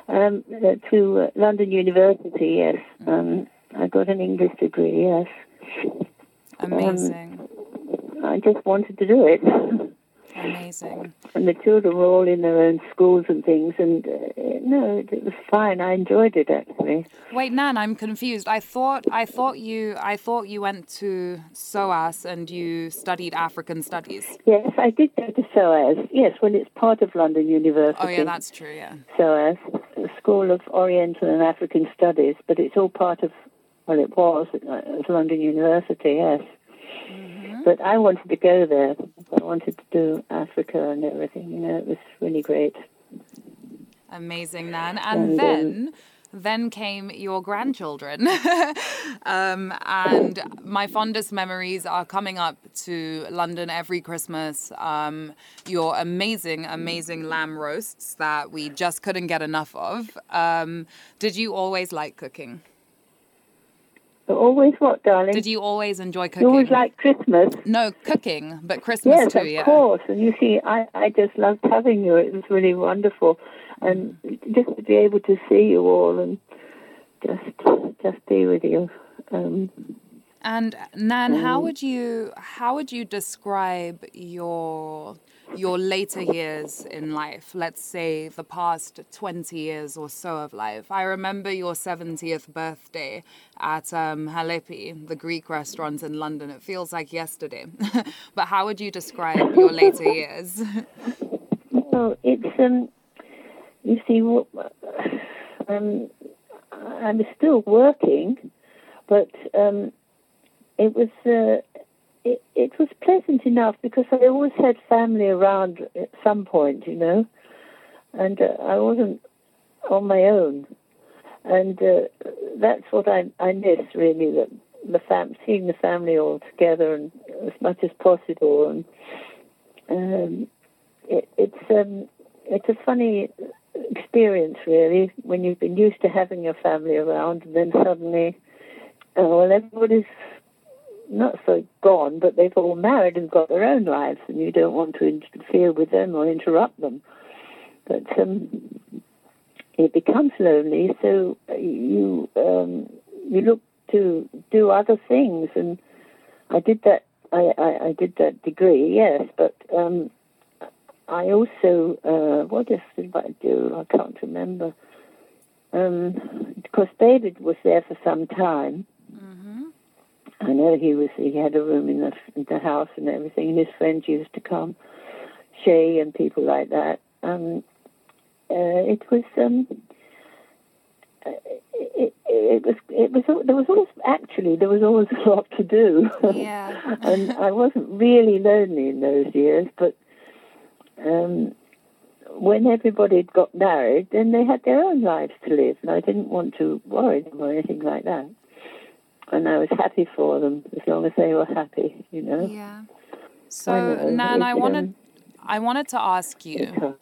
Speaker 3: Um, uh, to uh, London University. Yes, um, I got an English degree. Yes,
Speaker 1: Amazing,
Speaker 3: I just wanted to do it.
Speaker 1: amazing.
Speaker 3: and the children were all in their own schools and things, and uh, no, it, it was fine. I enjoyed it actually.
Speaker 1: Wait, Nan, I'm confused. I thought I thought you I thought you went to SOAS and you studied African studies.
Speaker 3: Yes, I did go to SOAS. Yes, well, it's part of London University.
Speaker 1: Oh yeah, that's true. Yeah.
Speaker 3: SOAS, the School of Oriental and African Studies, but it's all part of. Well, it was uh, it was London University. Yes. But I wanted to go there. I wanted to do Africa and everything. You know, it was really great.
Speaker 1: Amazing, Nan. And, and then. Um, then came your grandchildren. um, and my fondest memories are coming up to London every Christmas. Um, your amazing, amazing lamb roasts that we just couldn't get enough of. Um, did you always like cooking?
Speaker 3: Always what, darling?
Speaker 1: Did you always enjoy cooking? You
Speaker 3: always like Christmas?
Speaker 1: No, cooking, but Christmas
Speaker 3: yes,
Speaker 1: too,
Speaker 3: of
Speaker 1: yeah.
Speaker 3: of course. And you see, I, I just loved having you. It was really wonderful. And just to be able to see you all and just just be with you. Um,
Speaker 1: and Nan, um, how would you how would you describe your your later years in life, let's say the past 20 years or so of life. I remember your 70th birthday at um, Halepi, the Greek restaurant in London. It feels like yesterday. but how would you describe your later years?
Speaker 3: Well, it's, um, you see, um, I'm still working, but um, it was. Uh, it, was pleasant enough because I always had family around at some point, you know, and uh, I wasn't on my own, and uh, that's what I I miss really that the fam seeing the family all together and as much as possible, and um, it, it's um, it's a funny experience really when you've been used to having your family around and then suddenly, uh, well, everybody's not so gone, but they've all married and got their own lives, and you don't want to interfere with them or interrupt them. But um, it becomes lonely, so you um, you look to do other things, and I did that. I, I, I did that degree, yes, but um, I also uh, what else did I do? I can't remember. Um, because David was there for some time, I know he was. He had a room in the, in the house and everything. And his friends used to come, Shay and people like that. Um, uh, it was. Um, it, it, was it was there was always actually there was always a lot to do
Speaker 1: yeah
Speaker 3: and I wasn't really lonely in those years but um, when everybody had got married then they had their own lives to live and I didn't want to worry them or anything like that and I was happy for them as long as they were happy, you know.
Speaker 1: Yeah. So, Nan, I wanted, um, I wanted to ask you.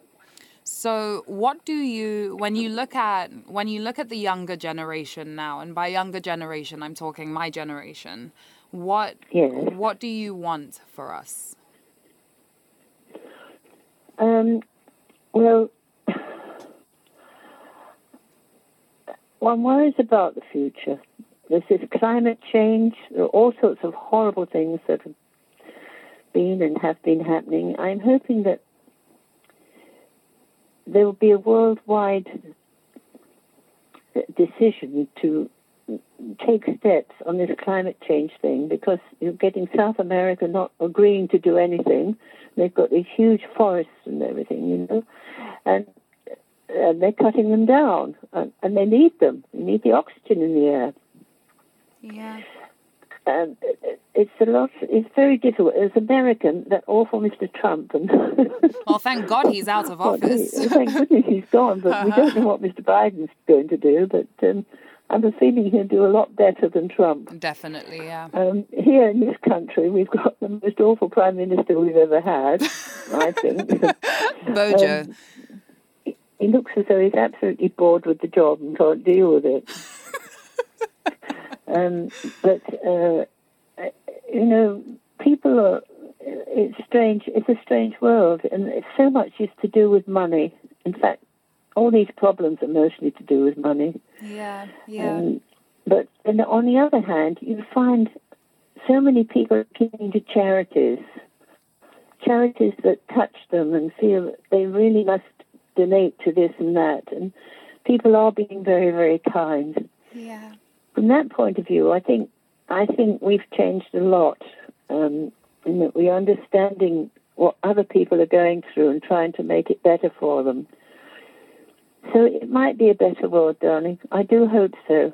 Speaker 1: So, what do you when you look at when you look at the younger generation now, and by younger generation, I'm talking my generation. What
Speaker 3: yes.
Speaker 1: what do you want for us?
Speaker 3: Um, well, one worries about the future. There's this climate change. There are all sorts of horrible things that have been and have been happening. I'm hoping that there will be a worldwide decision to take steps on this climate change thing because you're getting South America not agreeing to do anything. They've got these huge forests and everything, you know, and, and they're cutting them down, and, and they need them. They need the oxygen in the air.
Speaker 1: Yeah.
Speaker 3: Um, it's a lot. It's very difficult. As American, that awful Mr. Trump, and
Speaker 1: well, thank God he's out of office.
Speaker 3: thank goodness he's gone. But uh-huh. we don't know what Mr. Biden's going to do. But um, I'm a feeling he'll do a lot better than Trump.
Speaker 1: Definitely, yeah.
Speaker 3: Um, here in this country, we've got the most awful prime minister we've ever had. I think.
Speaker 1: Bojo. Um,
Speaker 3: he looks as though he's absolutely bored with the job and can't deal with it. Um, but uh, you know, people are. It's strange. It's a strange world, and so much is to do with money. In fact, all these problems are mostly to do with money.
Speaker 1: Yeah, yeah. Um,
Speaker 3: but on the other hand, you find so many people giving to charities, charities that touch them and feel they really must donate to this and that, and people are being very, very kind.
Speaker 1: Yeah
Speaker 3: from that point of view, I think I think we've changed a lot um, in that we're understanding what other people are going through and trying to make it better for them. So it might be a better world, darling. I do hope so.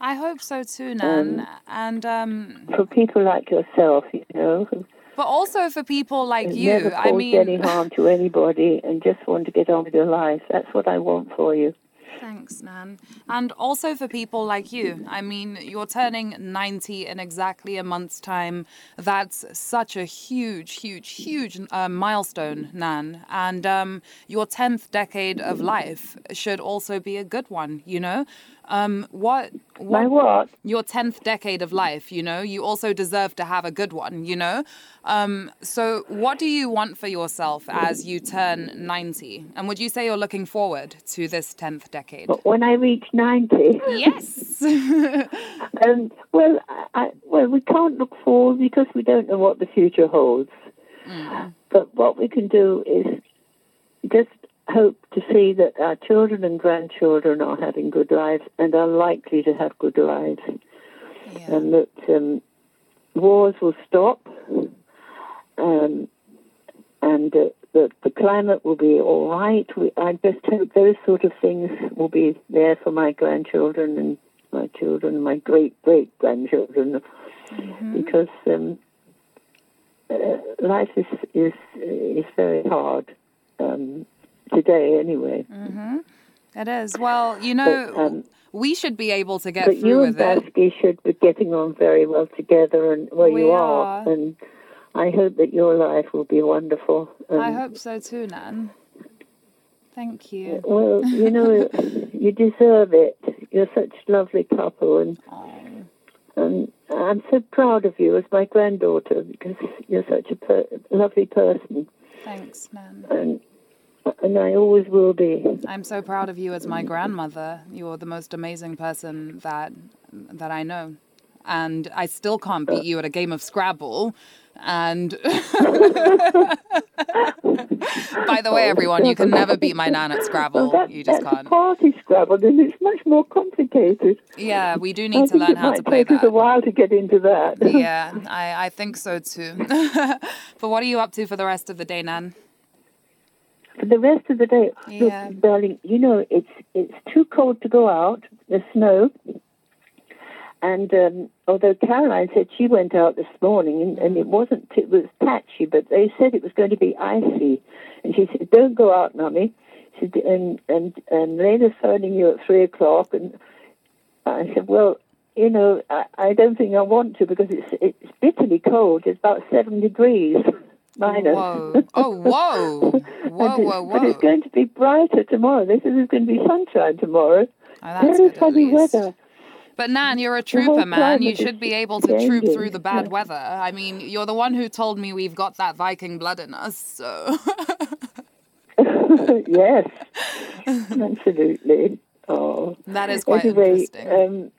Speaker 1: I hope so too, Nan. and um,
Speaker 3: For people like yourself, you know,
Speaker 1: but also for people like you.
Speaker 3: never
Speaker 1: I mean,
Speaker 3: any harm to anybody and just want to get on with your life. That's what I want for you.
Speaker 1: Thanks, Nan. And also for people like you. I mean, you're turning 90 in exactly a month's time. That's such a huge, huge, huge uh, milestone, Nan. And um, your 10th decade of life should also be a good one, you know? Um, what,
Speaker 3: My what?
Speaker 1: your 10th decade of life, you know, you also deserve to have a good one, you know? Um, so, what do you want for yourself as you turn 90? And would you say you're looking forward to this 10th decade?
Speaker 3: But when I reach 90,
Speaker 1: Yes.
Speaker 3: um, well, I, well, we can't look forward because we don't know what the future holds. But what we can do is just hope to see that our children and grandchildren are having good lives and are likely to have good lives,
Speaker 1: yeah.
Speaker 3: and that um, wars will stop, um, and uh, that the climate will be all right. We, I just hope those sort of things will be there for my grandchildren and my children, my great great grandchildren, because um, uh, life is is is very hard um, today anyway. Mm-hmm.
Speaker 1: It is. Well, you know,
Speaker 3: um,
Speaker 1: we should be able to get
Speaker 3: But
Speaker 1: through
Speaker 3: you and
Speaker 1: with it.
Speaker 3: Basky should be getting on very well together, and well,
Speaker 1: We
Speaker 3: you
Speaker 1: are.
Speaker 3: are, and I hope that your life will be wonderful.
Speaker 1: I um, hope so too, Nan. Thank you.
Speaker 3: Well, you know, you deserve it. You're such a lovely couple, and and um, I'm so proud of you as my granddaughter because you're such a per- lovely person,
Speaker 1: Thanks, Nan.
Speaker 3: and and I always will be.
Speaker 1: I'm so proud of you as my grandmother. You're the most amazing person that that I know. And I still can't beat you at a game of Scrabble. And by the way, everyone, you can never beat my nan at Scrabble.
Speaker 3: Well, that,
Speaker 1: You just
Speaker 3: that's
Speaker 1: can't.
Speaker 3: party Scrabble, and it's much more complicated.
Speaker 1: Yeah, we do
Speaker 3: I
Speaker 1: need to learn
Speaker 3: it
Speaker 1: how to play
Speaker 3: take us a while to get into that.
Speaker 1: Yeah, I, I think so too. but what are you up to for the rest of the day, Nan?
Speaker 3: For the rest of the day,
Speaker 1: Yeah.
Speaker 3: look, darling, you know it's it's too cold to go out. There's snow, and um, although Caroline said she went out this morning and, and it wasn't it was patchy, but they said it was going to be icy, and she said, "Don't go out, mummy." She said, and and and Lena's phoning you at three o'clock, and I said, "Well." You know, I, I don't think I want to because it's it's bitterly cold. It's about seven degrees minus.
Speaker 1: Whoa. Oh, whoa. Whoa,
Speaker 3: it-
Speaker 1: whoa,
Speaker 3: But it's going to be brighter tomorrow. They said there's going to be sunshine tomorrow.
Speaker 1: Oh, that's
Speaker 3: Very funny weather.
Speaker 1: But Nan, you're a trooper, man. You should be able to troop through the bad weather. I mean, you're the one who told me we've got that Viking blood in us, so.
Speaker 3: yes, absolutely. Oh,
Speaker 1: that is quite
Speaker 3: anyway,
Speaker 1: interesting.
Speaker 3: um,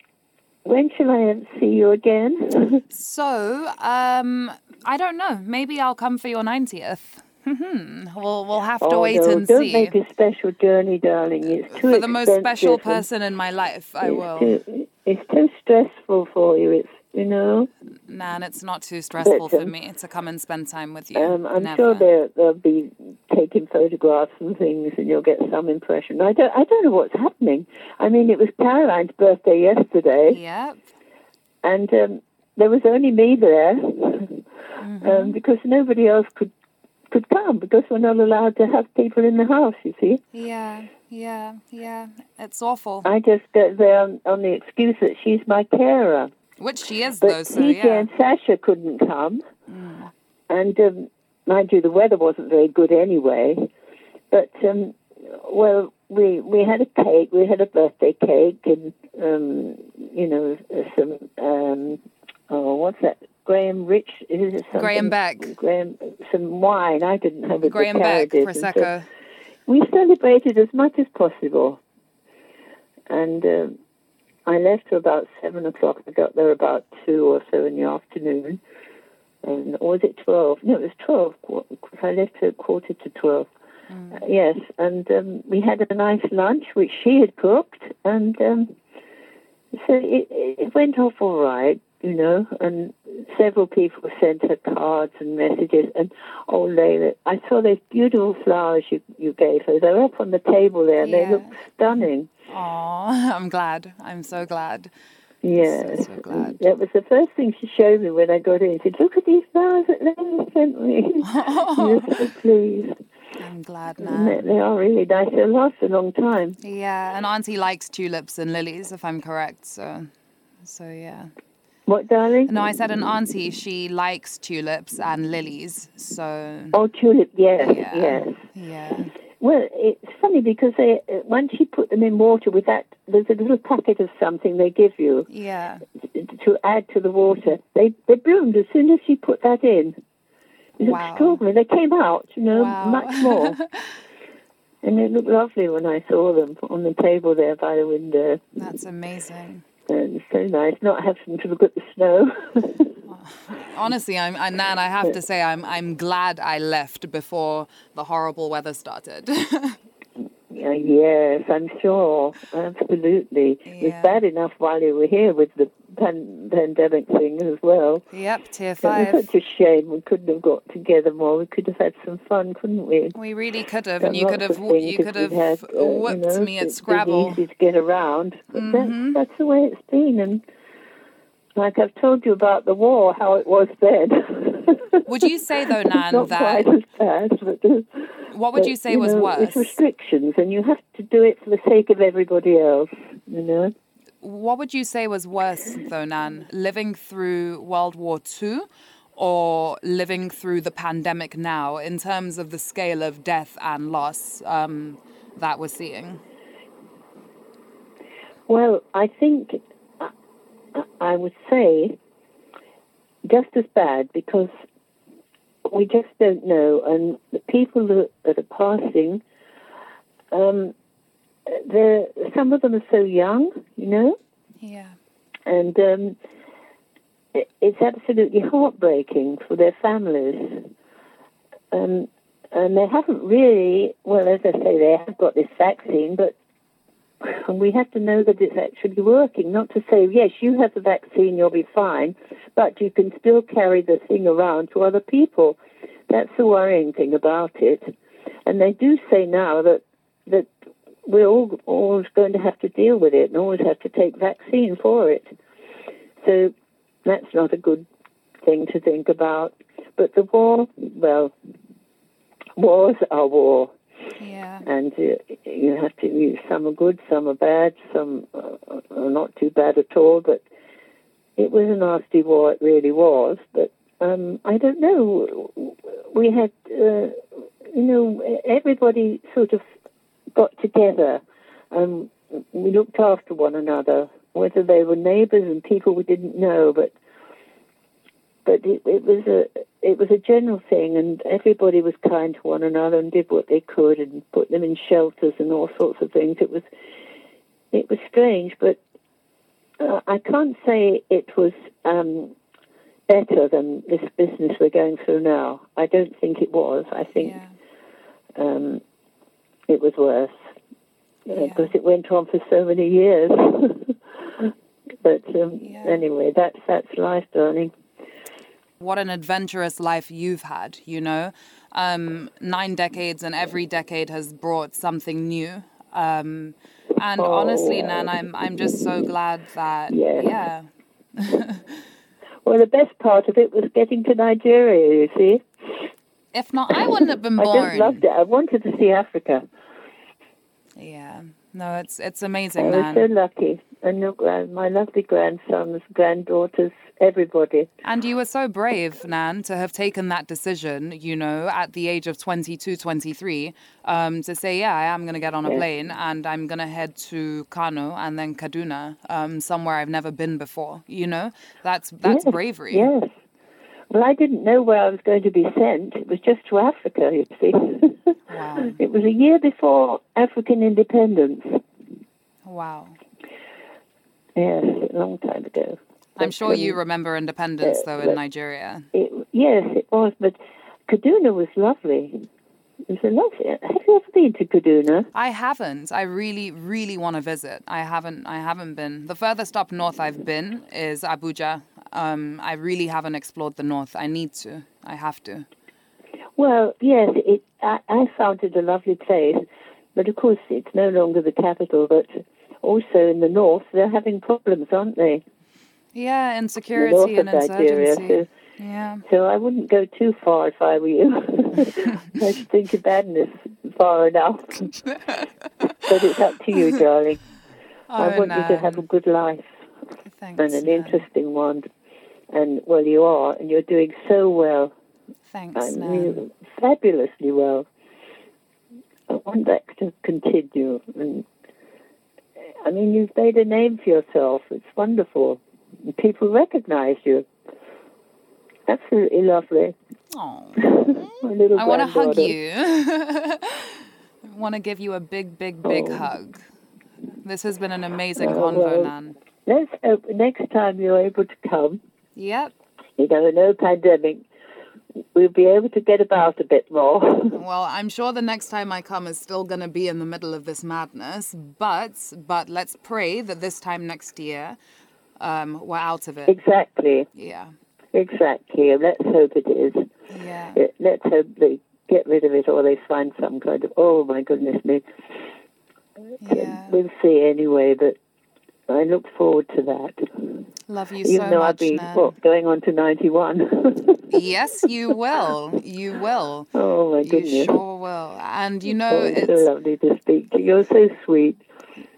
Speaker 3: when shall I see you again?
Speaker 1: so, um, I don't know. Maybe I'll come for your 90th. Hmm. we'll we'll have to
Speaker 3: oh,
Speaker 1: wait
Speaker 3: no,
Speaker 1: and
Speaker 3: don't
Speaker 1: see.
Speaker 3: make a special journey, darling. It's too
Speaker 1: For the most special person in my life, I
Speaker 3: it's
Speaker 1: will.
Speaker 3: Too, it's too stressful for you. It's you know.
Speaker 1: Nan, it's not too stressful for
Speaker 3: um,
Speaker 1: me to come and spend time with you.
Speaker 3: Um, I'm
Speaker 1: Never.
Speaker 3: sure they'll, they'll be taking photographs and things, and you'll get some impression. I don't, I don't know what's happening. I mean, it was Caroline's birthday yesterday,
Speaker 1: Yep.
Speaker 3: and um, there was only me there
Speaker 1: Mm-hmm.
Speaker 3: um, because nobody else could could come because we're not allowed to have people in the house. You see,
Speaker 1: Yeah. Yeah. Yeah. It's awful.
Speaker 3: I just go there on, on the excuse that she's my carer.
Speaker 1: Which she is,
Speaker 3: But
Speaker 1: though. So
Speaker 3: TJ
Speaker 1: yeah. Mm.
Speaker 3: and Sasha couldn't come, and um, mind you, the weather wasn't very good anyway. But um, well, we we had a cake. We had a birthday cake, and um, you know some um, oh, what's that? Graham Rich is it something?
Speaker 1: Graham Beck.
Speaker 3: Graham some wine. I didn't have it. but
Speaker 1: Graham Beck,
Speaker 3: and so we celebrated as much as possible. And um, I left for about seven o'clock. I got there about two or so in the afternoon. And, or was it 12? No, it was 12. I left at quarter to 12. Uh, yes, and um, we had a nice lunch, which she had cooked. And um, so it, it went off all right, you know. And several people sent her cards and messages. And oh, Laila, I saw those beautiful flowers you, you gave her. They're up on the table there, and
Speaker 1: Yeah.
Speaker 3: they look stunning.
Speaker 1: Aw, I'm glad. I'm so glad.
Speaker 3: Yeah.
Speaker 1: So, so glad.
Speaker 3: That was the first thing she showed me when I got in. She said, Look at these flowers that Lena sent me. Was so pleased.
Speaker 1: I'm glad
Speaker 3: they,
Speaker 1: now.
Speaker 3: they are really nice. They'll last a long time.
Speaker 1: Yeah, and Auntie likes tulips and lilies, if I'm correct. So, so yeah.
Speaker 3: What, darling?
Speaker 1: No, I said an auntie. She likes tulips and lilies. So
Speaker 3: Oh, tulip, yes,
Speaker 1: yeah,
Speaker 3: yes.
Speaker 1: yeah,
Speaker 3: Well, it's funny because they uh, once you put them in water with that, there's a little packet of something they give you
Speaker 1: yeah.
Speaker 3: to add to the water. They they bloomed as soon as you put that in. It was
Speaker 1: Wow.
Speaker 3: extraordinary. They came out, you know,
Speaker 1: Wow.
Speaker 3: much more. and they looked lovely when I saw them on the table there by the window.
Speaker 1: That's amazing.
Speaker 3: And it's so nice not having to look at the snow.
Speaker 1: Honestly, I'm, I, Nan. I have to say, I'm, I'm glad I left before the horrible weather started.
Speaker 3: Yeah, yes, I'm sure. Absolutely. It was bad enough while you were here with the pan- pandemic thing as well.
Speaker 1: yep, tier
Speaker 3: It was
Speaker 1: five.
Speaker 3: such a shame we couldn't have got together more. We could have had some fun, couldn't we?
Speaker 1: We really could have, and you could have, you could have
Speaker 3: had, uh, you know,
Speaker 1: me at
Speaker 3: it's
Speaker 1: Scrabble.
Speaker 3: Easy to get around, but
Speaker 1: Mhm.
Speaker 3: that's, that's the way it's been. And like I've told you about the war, how it was then.
Speaker 1: Would you say though, Nan,
Speaker 3: Not
Speaker 1: that
Speaker 3: quite as bad, but. Uh,
Speaker 1: what would
Speaker 3: but,
Speaker 1: you say was
Speaker 3: know,
Speaker 1: worse?
Speaker 3: There's restrictions, and you have to do it for the sake of everybody else. You know.
Speaker 1: What would you say was worse, though, Nan? Living through World War II or living through the pandemic now in terms of the scale of death and loss um, that we're seeing?
Speaker 3: Well, I think I, I would say just as bad because we just don't know, and the people that, that are passing, um, they're some of them are so young, you know,
Speaker 1: Yeah.
Speaker 3: and um, it, it's absolutely heartbreaking for their families. Um, and they haven't really, well, as I say, they have got this vaccine, but and we have to know that it's actually working. Not to say, yes, you have the vaccine, you'll be fine, but you can still carry the thing around to other people. That's the worrying thing about it. And they do say now that that we're all always going to have to deal with it and always have to take vaccine for it. So that's not a good thing to think about. But the war, well, wars are war
Speaker 1: Yeah.
Speaker 3: and uh, you have to use some are good, some are bad, some are not too bad at all. But it was a nasty war, it really was. But um, I don't know. We had, uh, you know, everybody sort of got together, and we looked after one another, whether they were neighbours and people we didn't know, but. But it, it was a it was a general thing, and everybody was kind to one another and did what they could and put them in shelters and all sorts of things. It was it was strange, but uh, I can't say it was um, better than this business we're going through now. I don't think it was. I think
Speaker 1: Yeah.
Speaker 3: um, it was worse
Speaker 1: Yeah.
Speaker 3: because it went on for so many years. but um,
Speaker 1: Yeah.
Speaker 3: anyway, that's that's life, darling.
Speaker 1: what an adventurous life you've had, you know? Um, nine decades, and every decade has brought something new. Um, and honestly,
Speaker 3: Oh.
Speaker 1: Nan, I'm, I'm just so glad that,
Speaker 3: Yes.
Speaker 1: yeah.
Speaker 3: Well, the best part of it was getting to Nigeria. You see,
Speaker 1: If not, I wouldn't have been born.
Speaker 3: I just loved it. I wanted to see Africa.
Speaker 1: Yeah. No, it's it's amazing.
Speaker 3: I
Speaker 1: amazing,
Speaker 3: was so lucky, and your grand, my lovely grandsons, granddaughters, everybody.
Speaker 1: And you were so brave, Nan, to have taken that decision, you know, at the age of 22, 23, um, to say, yeah, I am going to get on a
Speaker 3: Yes.
Speaker 1: plane and I'm going to head to Kano and then Kaduna, um, somewhere I've never been before, you know? That's that's
Speaker 3: Yes,
Speaker 1: bravery.
Speaker 3: Yes. Well, I didn't know where I was going to be sent. It was just to Africa, you see.
Speaker 1: Wow.
Speaker 3: It was a year before African independence.
Speaker 1: Wow.
Speaker 3: Yes, a long time ago.
Speaker 1: I'm
Speaker 3: But,
Speaker 1: sure you
Speaker 3: um,
Speaker 1: remember independence,
Speaker 3: uh,
Speaker 1: though, in Nigeria.
Speaker 3: It, yes, it was, but Kaduna was lovely. It was a lovely. Have you ever been to Kaduna?
Speaker 1: I haven't. I really, really want to visit. I haven't. I haven't been. The furthest up north I've been is Abuja. Um, I really haven't explored the north. I need to. I have to.
Speaker 3: Well, yes, it. I, I found it a lovely place, but of course it's no longer the capital. But also in the north, they're having problems, aren't they?
Speaker 1: Yeah, insecurity and
Speaker 3: of Nigeria.
Speaker 1: insurgency.
Speaker 3: So,
Speaker 1: Yeah.
Speaker 3: so I wouldn't go too far if I were you. I should think of badness far enough. but it's up to you, darling. I
Speaker 1: Oh,
Speaker 3: want you to have a good life
Speaker 1: Thanks,
Speaker 3: and an interesting one. And well, you are, and you're doing so well.
Speaker 1: Thanks,
Speaker 3: mean, fabulously well. I want that to continue. And I mean, you've made a name for yourself. It's wonderful. People recognize you. Absolutely lovely. Little
Speaker 1: I want to hug you. I want to give you a big, big, big
Speaker 3: Oh.
Speaker 1: hug. This has been an amazing
Speaker 3: Oh,
Speaker 1: convo,
Speaker 3: well.
Speaker 1: Nan.
Speaker 3: Let's hope next time you're able to come,
Speaker 1: Yep.
Speaker 3: you know, no pandemic, we'll be able to get about a bit more.
Speaker 1: Well, I'm sure the next time I come is still going to be in the middle of this madness, but but let's pray that this time next year um, we're out of it.
Speaker 3: exactly,
Speaker 1: Yeah.
Speaker 3: exactly. And let's hope it is.
Speaker 1: Yeah.
Speaker 3: Yeah, Let's hope they get rid of it or they find some kind of, oh my goodness me.
Speaker 1: Yeah.
Speaker 3: We'll see anyway, but I look forward to that.
Speaker 1: Love you so much.
Speaker 3: Even
Speaker 1: so
Speaker 3: though I'll
Speaker 1: much,
Speaker 3: be what, going on to 91.
Speaker 1: Yes, you will. You will.
Speaker 3: oh my goodness.
Speaker 1: You sure will. And you know,
Speaker 3: Oh, it's so lovely to speak to you. You're so sweet.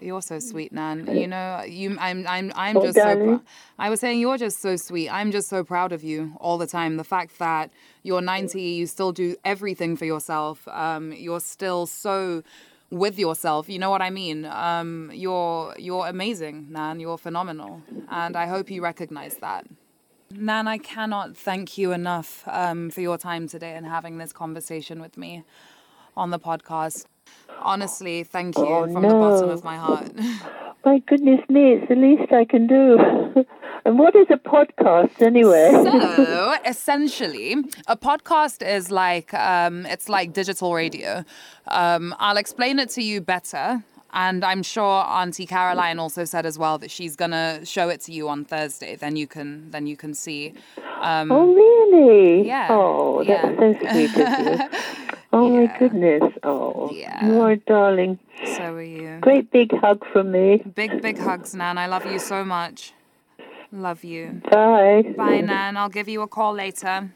Speaker 1: You're so sweet, Nan. You know, you, I'm, I'm, I'm
Speaker 3: Oh,
Speaker 1: just so.
Speaker 3: darling.
Speaker 1: Pr- I was saying you're just so sweet. I'm just so proud of you all the time. The fact that you're 90, you still do everything for yourself. Um, you're still so with yourself. You know what I mean? Um, you're, you're amazing, Nan. You're phenomenal, and I hope you recognize that. Nan, I cannot thank you enough um, for your time today and having this conversation with me on the podcast. Honestly, thank you
Speaker 3: Oh,
Speaker 1: from the bottom of my heart.
Speaker 3: My goodness me, it's the least I can do. and what is a podcast anyway?
Speaker 1: so essentially, a podcast is like um, it's like digital radio. Um, I'll explain it to you better. And I'm sure Auntie Caroline also said as well that she's gonna show it to you on Thursday. Then you can then you can see. Um,
Speaker 3: oh, really?
Speaker 1: Yeah,
Speaker 3: Oh, that's
Speaker 1: yeah.
Speaker 3: so sweet of you. Oh,
Speaker 1: Yeah.
Speaker 3: my goodness. Oh,
Speaker 1: Yeah.
Speaker 3: you are a darling.
Speaker 1: so are you.
Speaker 3: Great big hug from me.
Speaker 1: Big big hugs, Nan. I love you so much. Love you.
Speaker 3: Bye.
Speaker 1: Bye, Nan. I'll give you a call later.